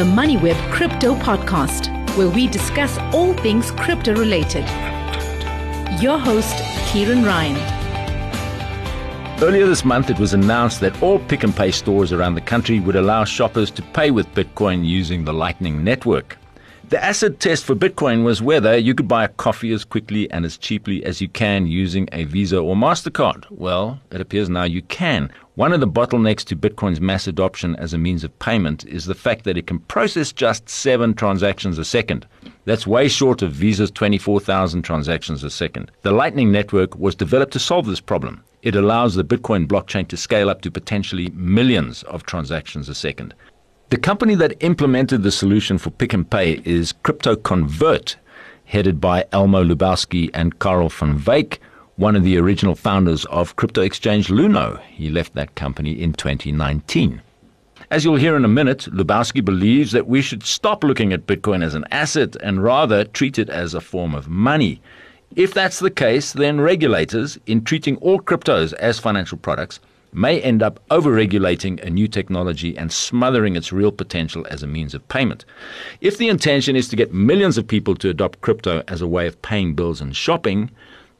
the MoneyWeb Crypto Podcast, where we discuss all things crypto related. Your host, Kieran Ryan. Earlier this month, it was announced that all Pick n Pay stores around the country would allow shoppers to pay with Bitcoin using the Lightning Network. The acid test for Bitcoin was whether you could buy a coffee as quickly and as cheaply as you can using a Visa or MasterCard. Well, it appears now you can. One of the bottlenecks to Bitcoin's mass adoption as a means of payment is the fact that it can process just seven transactions a second. That's way short of Visa's 24,000 transactions a second. The Lightning Network was developed to solve this problem. It allows the Bitcoin blockchain to scale up to potentially millions of transactions a second. The company that implemented the solution for Pick n Pay is Crypto Convert, headed by Elmo Lubowski and Carel van Wyk, one of the original founders of crypto exchange Luno. He left that company in 2019. As you'll hear in a minute, Lubowski believes that we should stop looking at Bitcoin as an asset and rather treat it as a form of money. If that's the case, then regulators, in treating all cryptos as financial products, may end up overregulating a new technology and smothering its real potential as a means of payment. If the intention is to get millions of people to adopt crypto as a way of paying bills and shopping,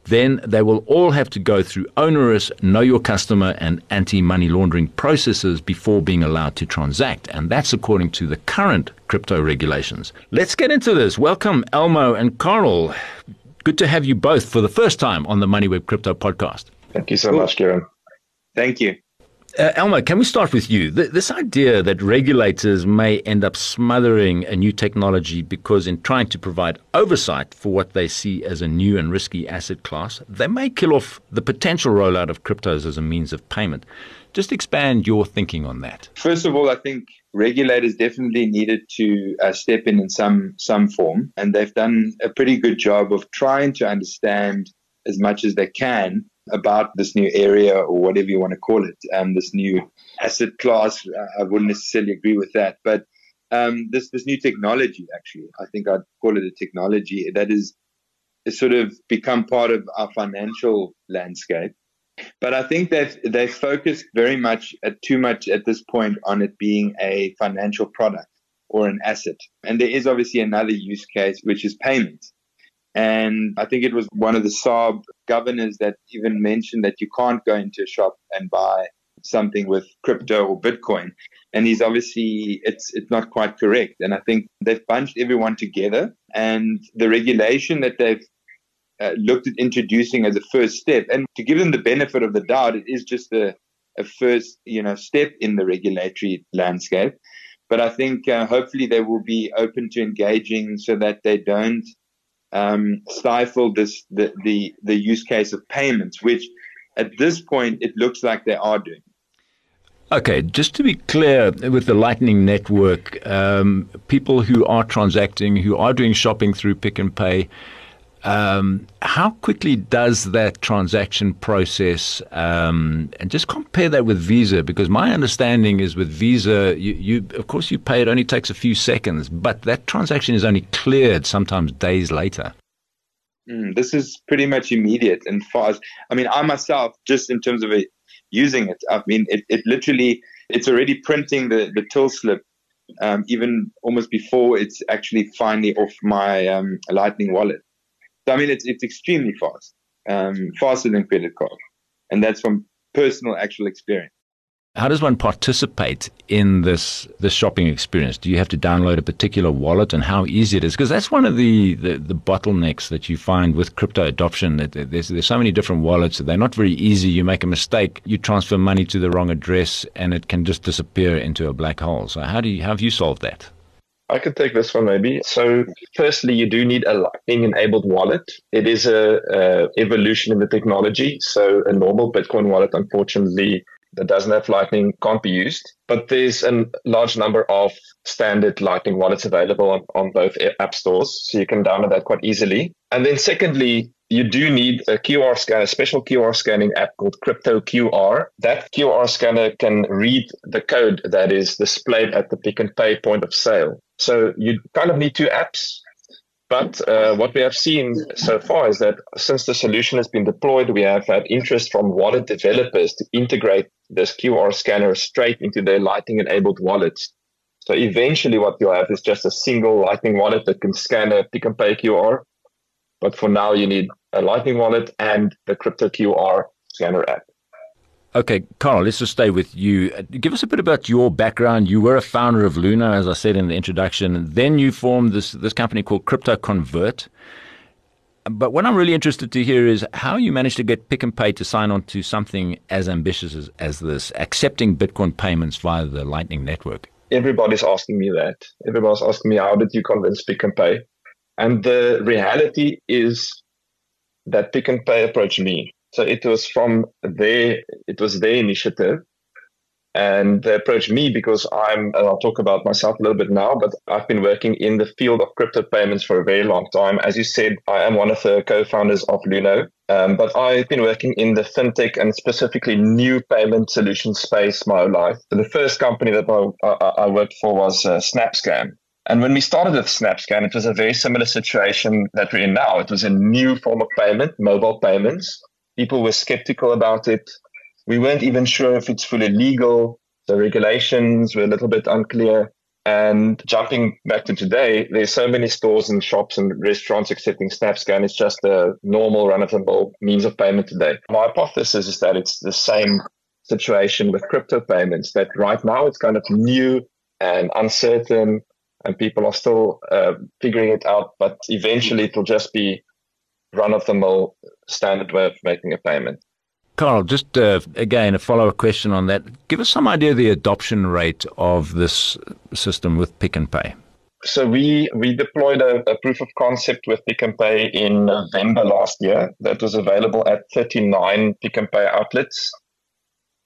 then they will all have to go through onerous know your customer and anti money laundering processes before being allowed to transact. And that's according to the current crypto regulations. Let's get into this. Welcome, Elmo and Carel. Good to have you both for the first time on the MoneyWeb Crypto podcast. Thank you so much, Kieran. Thank you. Uh, Elmo, can we start with you? Th- this idea that regulators may end up smothering a new technology because, in trying to provide oversight for what they see as a new and risky asset class, they may kill off the potential rollout of cryptos as a means of payment. Just expand your thinking on that. First of all, I think regulators definitely needed to uh, step in in some some form, and they've done a pretty good job of trying to understand as much as they can about this new area or whatever you want to call it, um, this new asset class. I wouldn't necessarily agree with that, but um, this this new technology, actually, I think I'd call it a technology that is, is sort of become part of our financial landscape. But I think they've they focused very much at too much at this point on it being a financial product or an asset. And there is obviously another use case, which is payments. And I think it was one of the SARB governors that even mentioned that you can't go into a shop and buy something with crypto or Bitcoin. And he's obviously, it's, it's not quite correct. And I think they've bunched everyone together and the regulation that they've uh, looked at introducing as a first step. And to give them the benefit of the doubt, it is just a, a first, you know, step in the regulatory landscape. But I think uh, hopefully they will be open to engaging so that they don't um, stifle this the, the the use case of payments, which at this point it looks like they are doing. Okay, just to be clear, with the Lightning Network, um, people who are transacting, who are doing shopping through Pick n Pay, um, how quickly does that transaction process, um, and just compare that with Visa? Because my understanding is with Visa, you, you, of course you pay; it only takes a few seconds, but that transaction is only cleared sometimes days later. Mm, this is pretty much immediate and fast. I mean, I myself, just in terms of it, using it, I mean, it, it literally, it's already printing the the till slip um, even almost before it's actually finally off my um, Lightning wallet. So I mean, it's it's extremely fast, um, faster than credit card, and that's from personal actual experience. How does one participate in this this shopping experience? Do you have to download a particular wallet, and how easy it is? Because that's one of the, the, the, bottlenecks that you find with crypto adoption. That there's there's so many different wallets that they're not very easy. You make a mistake, you transfer money to the wrong address, and it can just disappear into a black hole. So how do you how have you solved that? I could take this one maybe. So, firstly, you do need a Lightning enabled wallet. It is a, a, evolution in the technology. So, a normal Bitcoin wallet, unfortunately, that doesn't have Lightning can't be used. But there's a large number of standard Lightning wallets available on, on both app stores, so you can download that quite easily. And then, secondly, you do need a QR scanner, a special QR scanning app called Crypto QR. That QR scanner can read the code that is displayed at the Pick n Pay point of sale. So you kind of need two apps. But uh, what we have seen so far is that since the solution has been deployed, we have had interest from wallet developers to integrate this QR scanner straight into their Lightning enabled wallets. So eventually, what you'll have is just a single Lightning wallet that can scan a Pick n Pay QR. But for now, you need a Lightning wallet and the crypto QR scanner app. Okay, Carl, let's just stay with you. Give us a bit about your background. You were a founder of Luno, as I said in the introduction. Then you formed this, this company called Crypto Convert. But what I'm really interested to hear is how you managed to get Pick n Pay to sign on to something as ambitious as, as this, accepting Bitcoin payments via the Lightning Network. Everybody's asking me that. Everybody's asking me, how did you convince Pick n Pay? And the reality is that Pick n Pay approached me. So it was from their, it was their initiative. And they approached me because I'm, and I'll talk about myself a little bit now, but I've been working in the field of crypto payments for a very long time. As you said, I am one of the co-founders of Luno, um, but I've been working in the fintech and specifically new payment solution space my whole life. So the first company that I, I, I worked for was uh, SnapScan. And when we started with SnapScan, it was a very similar situation that we're in now. It was a new form of payment, mobile payments. People were skeptical about it. We weren't even sure if it's fully legal. The regulations were a little bit unclear. And jumping back to today, there's so many stores and shops and restaurants accepting SnapScan. It's just a normal run-of-the-mill means of payment today. My hypothesis is that it's the same situation with crypto payments, that right now it's kind of new and uncertain and people are still uh, figuring it out, but eventually it will just be run-of-the-mill standard way of making a payment. Carl, just uh, again a follow-up question on that. Give us some idea of the adoption rate of this system with Pick n Pay. So we we deployed a, a, proof of concept with Pick n Pay in November last year. That was available at 39 Pick n Pay outlets,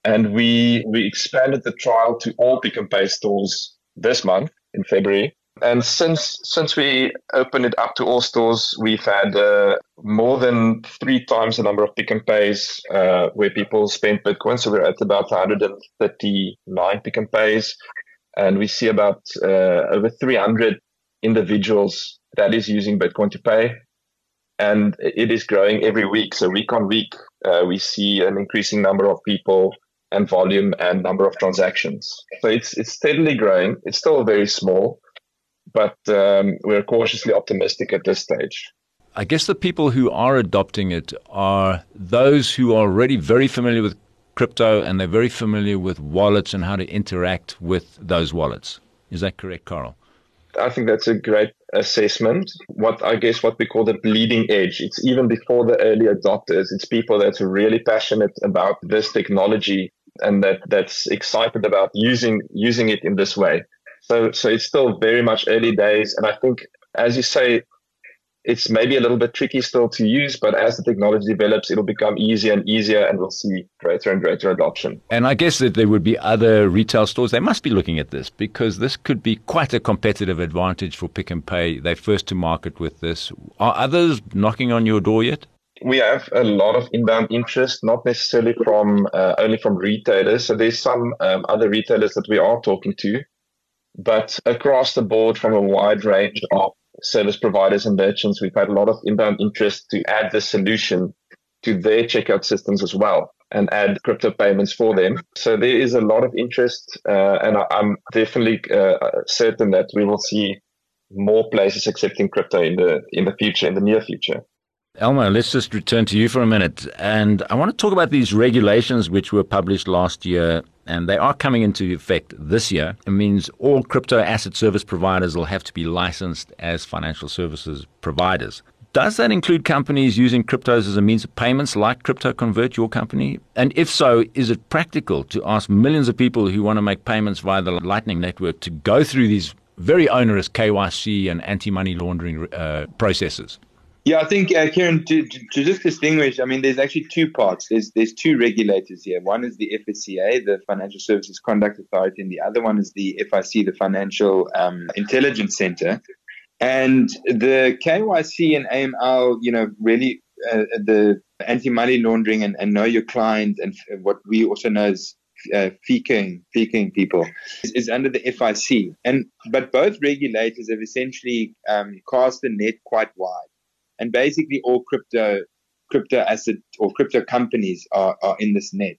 and we we expanded the trial to all Pick and Pay stores this month in February. And since since we opened it up to all stores, we've had uh, more than three times the number of Pick n Pays uh, where people spend Bitcoin. So we're at about 139 Pick n Pays, and we see about uh, over 300 individuals that is using Bitcoin to pay, and it is growing every week. So week on week, uh, we see an increasing number of people and volume and number of transactions. So it's it's steadily growing. It's still very small but um, we're cautiously optimistic at this stage. I guess the people who are adopting it are those who are already very familiar with crypto and they're very familiar with wallets and how to interact with those wallets. Is that correct, Carl? I think that's a great assessment. What I guess what we call the bleeding edge. It's even before the early adopters. It's people that's really passionate about this technology and that that's excited about using using it in this way. So, so it's still very much early days. And I think, as you say, it's maybe a little bit tricky still to use, but as the technology develops, it'll become easier and easier, and we'll see greater and greater adoption. And I guess that there would be other retail stores. They must be looking at this because this could be quite a competitive advantage for Pick n Pay. They're first to market with this. Are others knocking on your door yet? We have a lot of inbound interest, not necessarily from uh, only from retailers. So there's some um, other retailers that we are talking to but across the board, from a wide range of service providers and merchants, we've had a lot of inbound interest to add the solution to their checkout systems as well and add crypto payments for them. So there is a lot of interest, uh, and I, am definitely uh, certain that we will see more places accepting crypto in the in the future, in the near future. Elmo, let's just return to you for a minute. And I want to talk about these regulations which were published last year, and they are coming into effect this year. It means all crypto asset service providers will have to be licensed as financial services providers. Does that include companies using cryptos as a means of payments like Crypto Convert, your company? And if so, is it practical to ask millions of people who want to make payments via the Lightning Network to go through these very onerous KYC and anti money laundering uh, processes? Yeah, I think uh, to, to, just distinguish, I mean, there's actually two parts. There's there's two regulators here. One is the FSCA, the Financial Services Conduct Authority, and the other one is the FIC, the Financial um, Intelligence Center. And the KYC and AML, you know, really uh, the anti-money laundering and, and know your client, and what we also know as uh, FICing, people is, is, under the FIC. And but both regulators have essentially um, cast the net quite wide and basically all crypto crypto asset or crypto companies are, are in this net.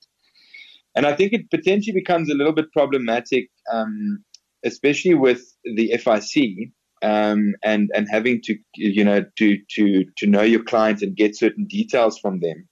And I think it potentially becomes a little bit problematic um, especially with the FIC um, and and having to you know to to to know your clients and get certain details from them.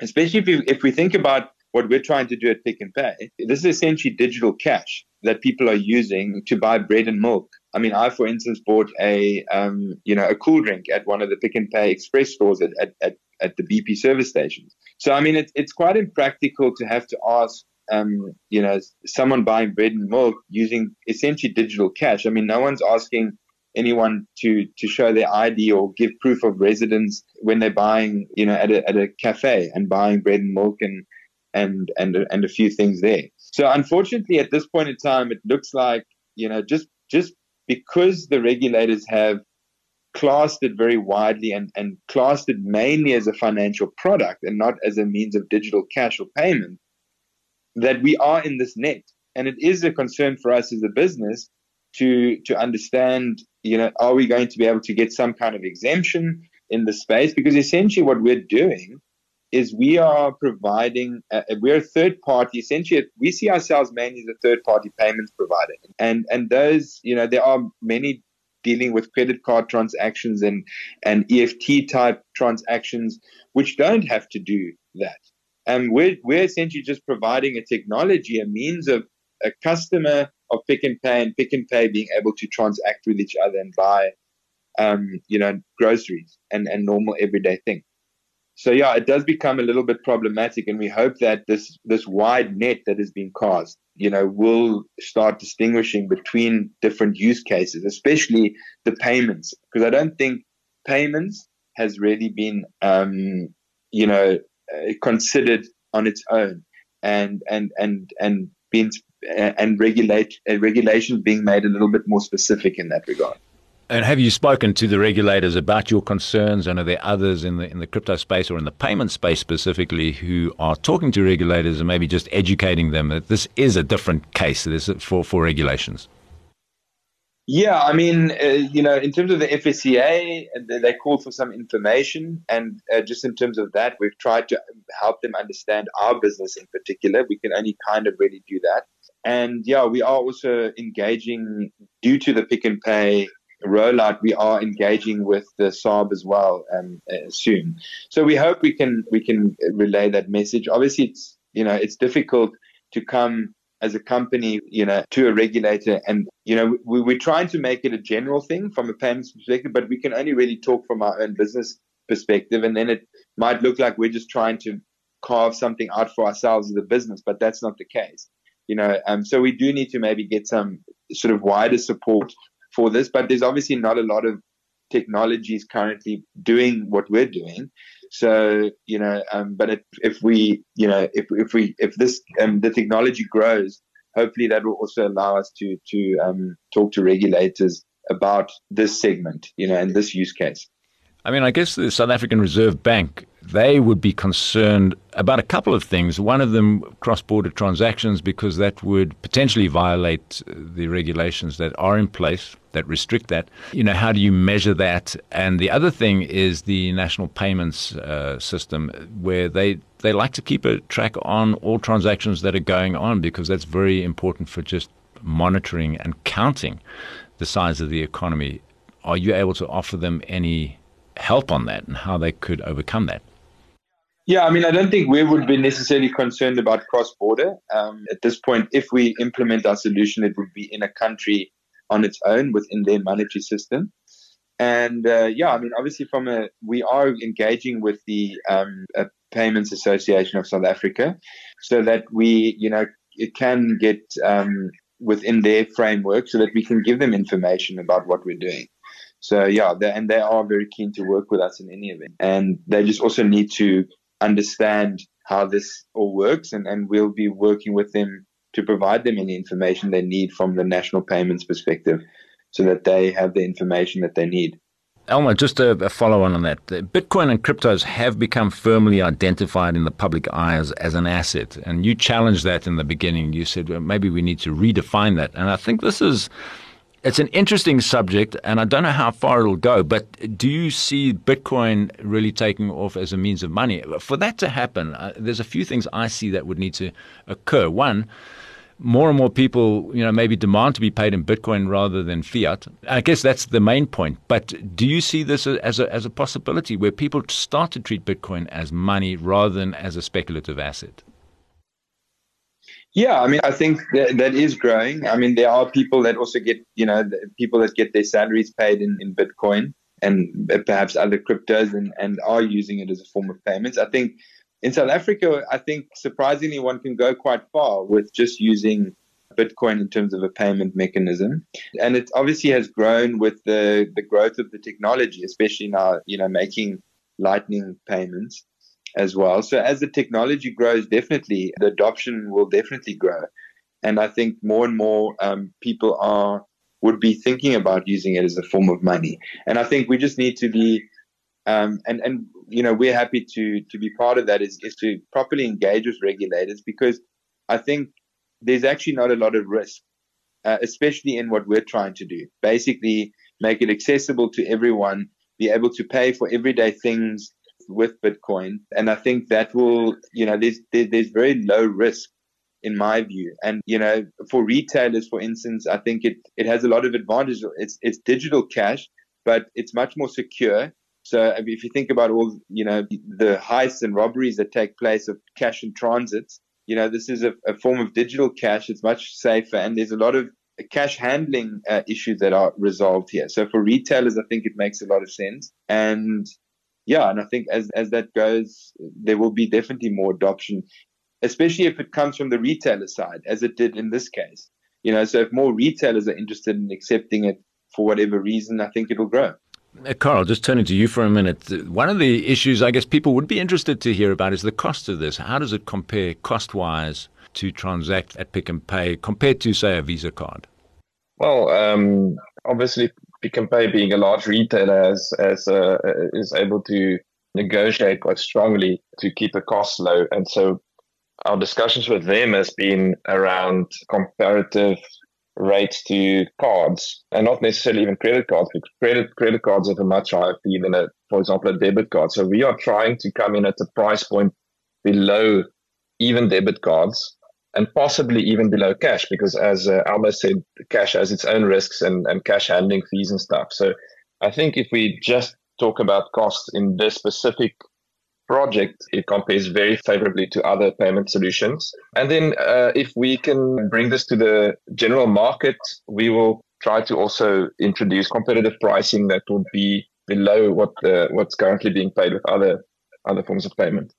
Especially if you, if we think about what we're trying to do at Pick n Pay, this is essentially digital cash that people are using to buy bread and milk. I mean, I, for instance, bought a, um, you know, a cool drink at one of the Pick n Pay Express stores at, at, at, at the BP service stations. So, I mean, it's, it's quite impractical to have to ask, um, you know, someone buying bread and milk using essentially digital cash. I mean, no one's asking anyone to, to show their ID or give proof of residence when they're buying, you know, at a, at a cafe and buying bread and milk and, and, and, and a few things there. So unfortunately, at this point in time, it looks like, you know, just, just because the regulators have classed it very widely and, and classed it mainly as a financial product and not as a means of digital cash or payment, that we are in this net. And it is a concern for us as a business to, to understand, you know, are we going to be able to get some kind of exemption in the space? Because essentially what we're doing is we are providing, uh, we're a third party. Essentially, we see ourselves mainly as a third party payments provider. And, and those, you know, there are many dealing with credit card transactions and, and EFT type transactions, which don't have to do that. And we're, we're essentially just providing a technology, a means of a customer of Pick n Pay and Pick n Pay being able to transact with each other and buy, um, you know, groceries and, and normal everyday things. So yeah, it does become a little bit problematic, and we hope that this this wide net that has been cast, you know, will start distinguishing between different use cases, especially the payments, because I don't think payments has really been, um, you know, uh, considered on its own, and and and and being and regulate uh, regulations being made a little bit more specific in that regard. And have you spoken to the regulators about your concerns? And are there others in the in the crypto space or in the payment space specifically who are talking to regulators and maybe just educating them that this is a different case this for for regulations? Yeah, I mean, uh, you know, in terms of the FSCA, they called for some information, and uh, just in terms of that, we've tried to help them understand our business in particular. We can only kind of really do that. And yeah, we are also engaging due to the Pick n Pay rollout, we are engaging with the SARB as well um, uh, soon. So we hope we can we can relay that message. Obviously, it's you know it's difficult to come as a company, you know, to a regulator, and you know we, we're trying to make it a general thing from a payments perspective, but we can only really talk from our own business perspective, and then it might look like we're just trying to carve something out for ourselves as a business, but that's not the case. You know, um, so we do need to maybe get some sort of wider support for this, but there's obviously not a lot of technologies currently doing what we're doing. So you know, um, but if, if, we, you know, if if we if this um, the technology grows, hopefully that will also allow us to to um, talk to regulators about this segment, you know, and this use case. I mean, I guess the South African Reserve Bank, they would be concerned about a couple of things. One of them, cross border transactions, because that would potentially violate the regulations that are in place that restrict that. You know, how do you measure that? And the other thing is the national payments uh, system, where they, they like to keep a track on all transactions that are going on, because that's very important for just monitoring and counting the size of the economy. Are you able to offer them any help on that and how they could overcome that? Yeah, I mean, I don't think we would be necessarily concerned about cross border. Um, at this point, if we implement our solution, it would be in a country on its own within their monetary system. And uh, yeah, I mean, obviously, from a we are engaging with the um, Payments Association of South Africa, so that we, you know, it can get um, within their framework, so that we can give them information about what we're doing. So yeah, and they are very keen to work with us in any event. And they just also need to understand how this all works, and, and we'll be working with them to provide them any information they need from the national payments perspective, so that they have the information that they need. Elmo, just a, a, follow on on that. Bitcoin and cryptos have become firmly identified in the public eye as, as an asset. And you challenged that in the beginning. You said well, maybe we need to redefine that. And I think this is it's an interesting subject, and I don't know how far it'll go, but do you see Bitcoin really taking off as a means of money? For that to happen, uh, there's a few things I see that would need to occur. One, more and more people, you know, maybe demand to be paid in Bitcoin rather than fiat. I guess that's the main point. But do you see this as a, as a possibility where people start to treat Bitcoin as money rather than as a speculative asset? Yeah, I mean, I think that, that is growing. I mean, there are people that also get, you know, people that get their salaries paid in, in Bitcoin and perhaps other cryptos and, and are using it as a form of payments. I think in South Africa, I think surprisingly one can go quite far with just using Bitcoin in terms of a payment mechanism. And it obviously has grown with the, the growth of the technology, especially now, you know, making lightning payments as well. So as the technology grows, definitely the adoption will definitely grow. And I think more and more um, people are would be thinking about using it as a form of money. And I think we just need to be um, and and you know we're happy to to be part of that is is to properly engage with regulators because I think there's actually not a lot of risk, uh, especially in what we're trying to do. Basically, make it accessible to everyone, be able to pay for everyday things with Bitcoin, and I think that will you know there's there, there's very low risk in my view. And you know, for retailers, for instance, I think it it has a lot of advantages. It's it's digital cash, but it's much more secure. So if you think about all, you know, the heists and robberies that take place of cash in transit, you know, this is a, a form of digital cash. It's much safer, and there's a lot of cash handling uh, issues that are resolved here. So for retailers, I think it makes a lot of sense. And yeah, and I think as as that goes, there will be definitely more adoption, especially if it comes from the retailer side, as it did in this case. You know, so if more retailers are interested in accepting it for whatever reason, I think it'll grow. Uh, Carl, just turning to you for a minute. One of the issues I guess people would be interested to hear about is the cost of this. How does it compare cost wise to transact at Pick n Pay compared to, say, a Visa card? Well, um, obviously, Pick n Pay being a large retailer has, has, uh, is able to negotiate quite strongly to keep the costs low. And so our discussions with them has been around comparative rates to cards and not necessarily even credit cards because credit credit cards have a much higher fee than a for example a debit card so we are trying to come in at a price point below even debit cards and possibly even below cash because as uh, Elmo said cash has its own risks and, and cash handling fees and stuff so I think if we just talk about costs in this specific project, it compares very favorably to other payment solutions. And then uh, if we can bring this to the general market, we will try to also introduce competitive pricing that will be below what the, what's currently being paid with other other forms of payment.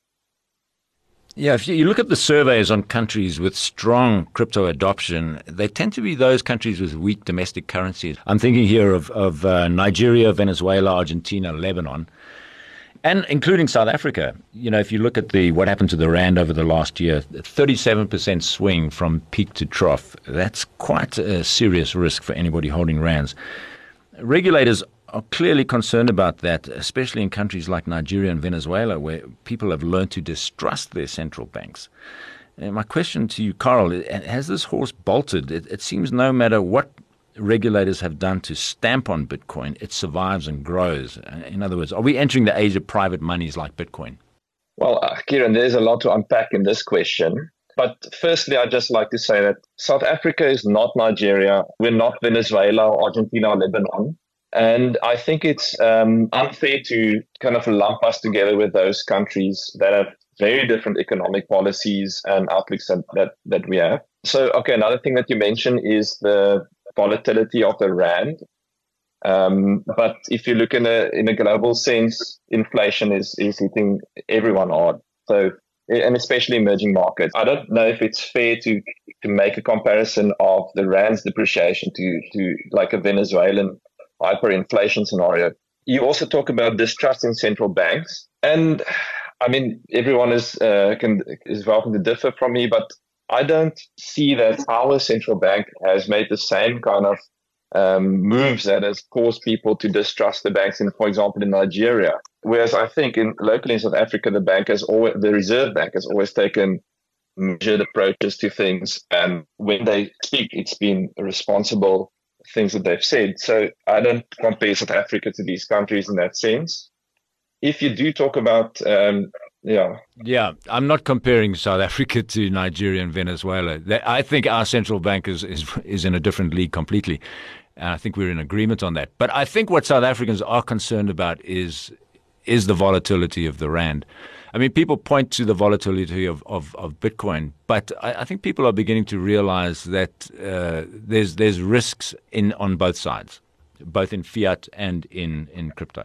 Yeah, if you look at the surveys on countries with strong crypto adoption, they tend to be those countries with weak domestic currencies. I'm thinking here of, of uh, Nigeria, Venezuela, Argentina, Lebanon and including South Africa. You know, if you look at the what happened to the rand over the last year, 37% swing from peak to trough. That's quite a serious risk for anybody holding rands. Regulators are clearly concerned about that, especially in countries like Nigeria and Venezuela, where people have learned to distrust their central banks. And my question to you, Carl, has this horse bolted? It, it seems no matter what regulators have done to stamp on Bitcoin, it survives and grows. In other words, are we entering the age of private monies like Bitcoin? Well, uh, Kieran, there's a lot to unpack in this question. But firstly, I'd just like to say that South Africa is not Nigeria. We're not Venezuela, Argentina, or Lebanon. And I think it's um, unfair to kind of lump us together with those countries that have very different economic policies and outlooks that, that, that we have. So, okay, another thing that you mentioned is the volatility of the rand. Um, but if you look in a in a global sense, inflation is is hitting everyone hard. So and especially emerging markets. I don't know if it's fair to to make a comparison of the rand's depreciation to to like a Venezuelan hyperinflation scenario. You also talk about distrust in central banks, and I mean everyone is uh, can is welcome to differ from me, but I don't see that our central bank has made the same kind of um, moves that has caused people to distrust the banks in, for example, in Nigeria. Whereas I think in locally in South Africa, the bank has always, the Reserve Bank has always taken measured approaches to things. And when they speak, it's been responsible things that they've said. So I don't compare South Africa to these countries in that sense. If you do talk about um, yeah. Yeah, I'm not comparing South Africa to Nigeria and Venezuela. I think our central bank is, is, is in a different league completely. And I think we're in agreement on that. But I think what South Africans are concerned about is is the volatility of the rand. I mean, people point to the volatility of, of, of Bitcoin, but I, I, think people are beginning to realize that uh, there's there's risks in on both sides, both in fiat and in, in crypto.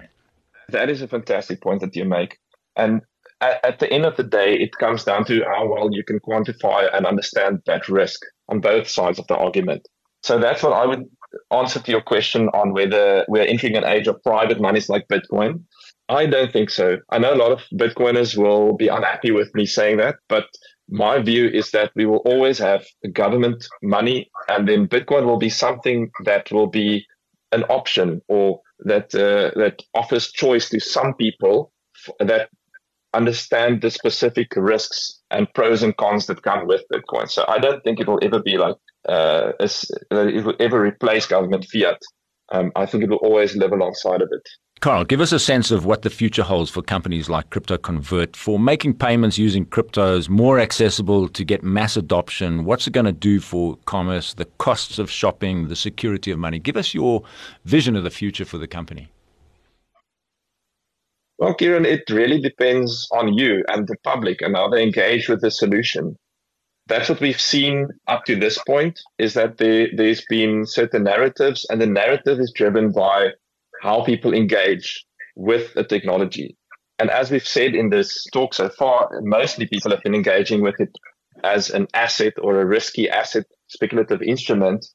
That is a fantastic point that you make. And at, at the end of the day, it comes down to how well you can quantify and understand that risk on both sides of the argument. So that's what I would answer to your question on whether we're entering an age of private monies like Bitcoin. I don't think so. I know a lot of Bitcoiners will be unhappy with me saying that, but my view is that we will always have government money and then Bitcoin will be something that will be an option or that uh, that offers choice to some people that understand the specific risks and pros and cons that come with Bitcoin. So I don't think it will ever be like uh, it will ever replace government fiat. Um, I think it will always live alongside of it. Carl, give us a sense of what the future holds for companies like Crypto Convert for making payments using cryptos more accessible to get mass adoption. What's it going to do for commerce, the costs of shopping, the security of money? Give us your vision of the future for the company. Well, Kieran, it really depends on you and the public and how they engage with the solution. That's what we've seen up to this point is that there, there's been certain narratives and the narrative is driven by how people engage with the technology. And as we've said in this talk so far, mostly people have been engaging with it as an asset or a risky asset, speculative instrument.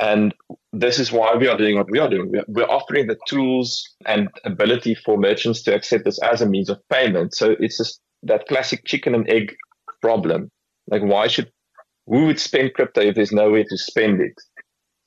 And this is why we are doing what we are doing. We're offering the tools and ability for merchants to accept this as a means of payment. So it's just that classic chicken and egg problem. Like, why should, who would spend crypto if there's nowhere to spend it?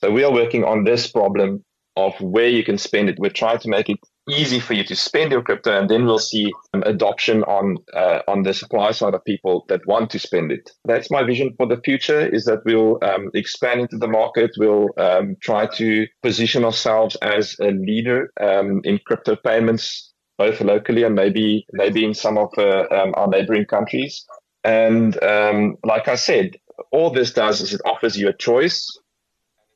So we are working on this problem of where you can spend it. We're trying to make it easy for you to spend your crypto, and then we'll see um, adoption on uh, on the supply side of people that want to spend it. That's my vision for the future: is that we'll um, expand into the market. We'll um, try to position ourselves as a leader um, in crypto payments, both locally and maybe maybe in some of uh, um, our neighboring countries. And um, like I said, all this does is it offers you a choice,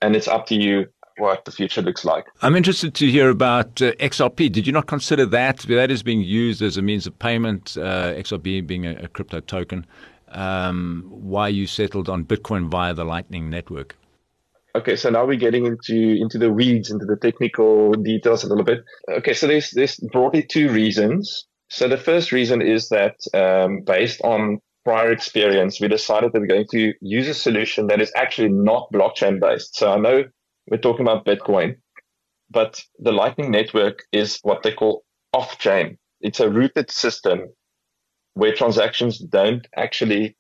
and it's up to you what the future looks like. I'm interested to hear about uh, XRP. Did you not consider that? That is being used as a means of payment, uh, XRP being a, a crypto token. Um, why you settled on Bitcoin via the Lightning Network? Okay, so now we're getting into into the weeds, into the technical details a little bit. Okay, so there's there's broadly two reasons. So the first reason is that um, based on prior experience, we decided that we're going to use a solution that is actually not blockchain based. So I know we're talking about Bitcoin, but the Lightning Network is what they call off chain. It's a routed system where transactions don't actually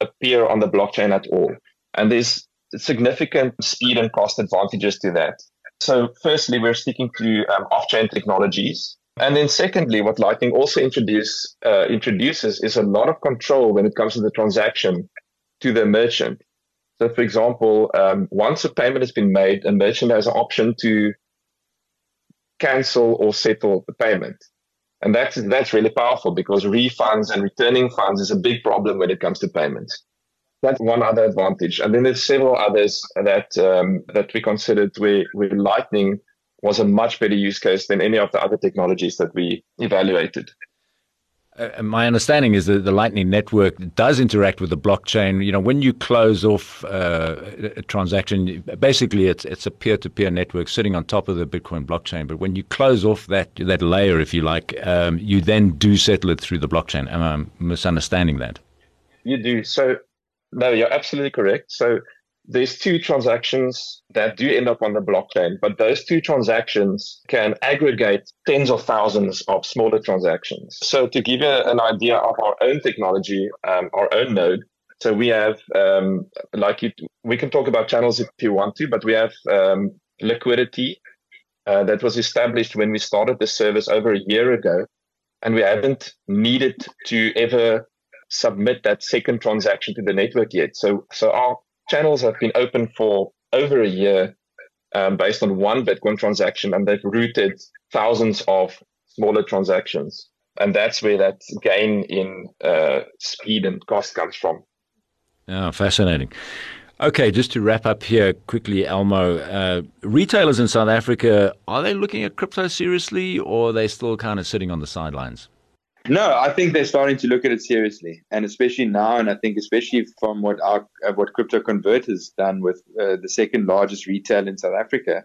appear on the blockchain at all. And there's significant speed and cost advantages to that. So, firstly, we're sticking to um, off chain technologies. And then, secondly, what Lightning also introduce, uh, introduces is a lot of control when it comes to the transaction to the merchant. So, for example, um, once a payment has been made, a merchant has an option to cancel or settle the payment. And that's, that's really powerful because refunds and returning funds is a big problem when it comes to payments. That's one other advantage. And then there's several others that, um, that we considered where, where Lightning was a much better use case than any of the other technologies that we evaluated. Uh, my understanding is that the Lightning Network does interact with the blockchain. You know, when you close off uh, a transaction, basically it's it's a peer-to-peer network sitting on top of the Bitcoin blockchain. But when you close off that that layer, if you like, um, you then do settle it through the blockchain. Am I misunderstanding that? You do. So, no, you're absolutely correct. So there's two transactions that do end up on the blockchain, but those two transactions can aggregate tens of thousands of smaller transactions. So to give you an idea of our own technology, um, our own node, so we have, um, like we can talk about channels if you want to, but we have um, liquidity uh, that was established when we started the service over a year ago, and we haven't needed to ever submit that second transaction to the network yet. So, so our channels have been open for over a year um, based on one Bitcoin transaction, and they've routed thousands of smaller transactions. and that's where that gain in uh, speed and cost comes from. Yeah, fascinating. Okay, just to wrap up here quickly, Elmo, uh, retailers in South Africa, are they looking at crypto seriously or are they still kind of sitting on the sidelines? No, I think they're starting to look at it seriously, and especially now, and I think especially from what our uh, what Crypto Convert has done with uh, the second largest retail in South Africa,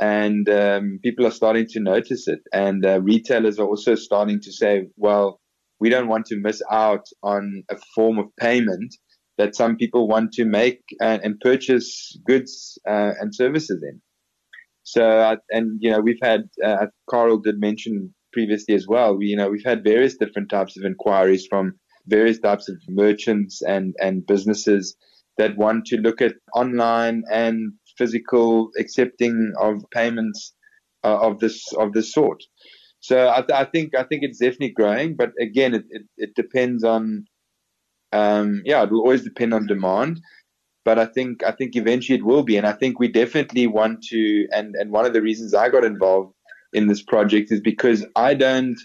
and um, people are starting to notice it, and uh, retailers are also starting to say, well, we don't want to miss out on a form of payment that some people want to make and, and purchase goods uh, and services in. So, uh, and you know, we've had uh, Carl did mention previously as well. We, you know, we've had various different types of inquiries from various types of merchants and, and businesses that want to look at online and physical accepting of payments uh, of this of this sort. So I, th- I, think I think it's definitely growing, but again, it, it, it depends on um, yeah, it will always depend on demand. But I think I think eventually it will be, and I think we definitely want to. And and one of the reasons I got involved in this project is because I don't,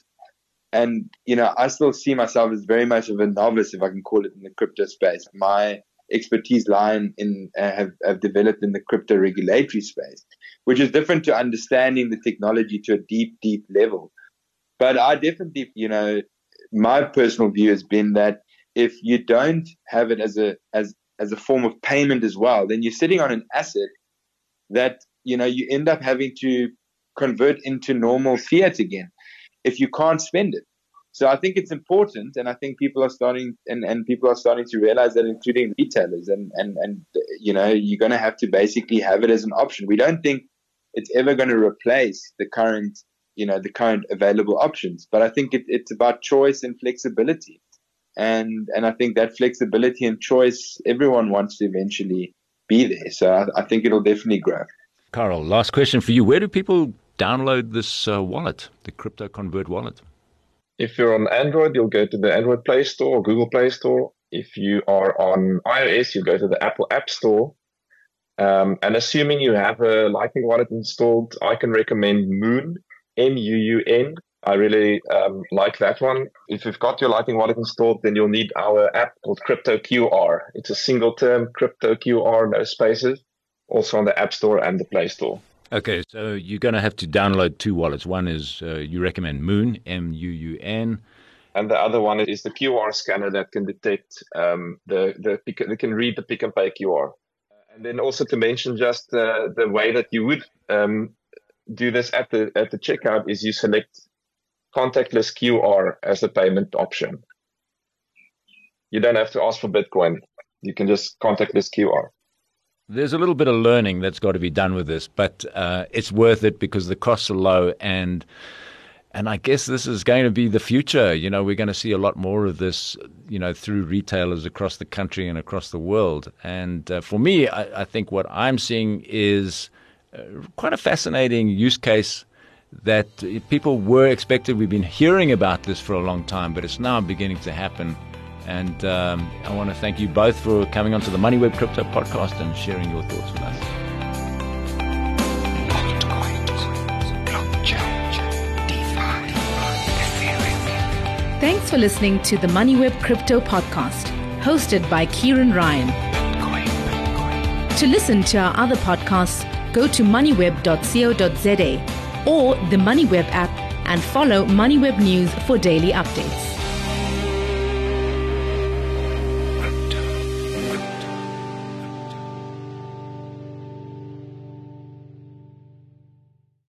and you know, I still see myself as very much of a novice, if I can call it, in the crypto space. My expertise line in, uh, have, have developed in the crypto regulatory space, which is different to understanding the technology to a deep, deep level. But I definitely, you know, my personal view has been that if you don't have it as a as as a form of payment as well, then you're sitting on an asset that you know you end up having to convert into normal fiat again if you can't spend it. So I think it's important, and I think people are starting and, and people are starting to realize that, including retailers, and and and you know you're going to have to basically have it as an option. We don't think it's ever going to replace the current you know the current available options, but I think it, it's about choice and flexibility, and and I think that flexibility and choice everyone wants to eventually be there. So I, I think it'll definitely grow. Carl, last question for you: Where do people download this uh, wallet, the Crypto Convert wallet? If you're on Android, you'll go to the Android Play Store or Google Play Store. If you are on iOS, you go to the Apple App Store. Um, and assuming you have a Lightning wallet installed, I can recommend Muun, M-U-U-N. I really um, like that one. If you've got your Lightning wallet installed, then you'll need our app called Crypto QR. It's a single term, Crypto QR, no spaces, also on the App Store and the Play Store. Okay, so you're going to have to download two wallets. One is uh, you recommend Muun, M U U N. And the other one is the QR scanner that can detect um, the, the, they can read the Pick and Pay QR. And then also to mention just uh, the way that you would um, do this at the, at the checkout is you select contactless QR as a payment option. You don't have to ask for Bitcoin. You can just contactless QR. There's a little bit of learning that's got to be done with this, but uh, it's worth it because the costs are low and and I guess this is going to be the future. You know, we're going to see a lot more of this, you know, through retailers across the country and across the world. And uh, for me, I, I, think what I'm seeing is uh, quite a fascinating use case that people were expected. We've been hearing about this for a long time, but it's now beginning to happen. And um, I want to thank you both for coming onto the MoneyWeb Crypto podcast and sharing your thoughts with us. Thanks for listening to the MoneyWeb Crypto podcast, hosted by Kieran Ryan. To listen to our other podcasts, go to moneyweb.co.za or the MoneyWeb app and follow MoneyWeb News for daily updates.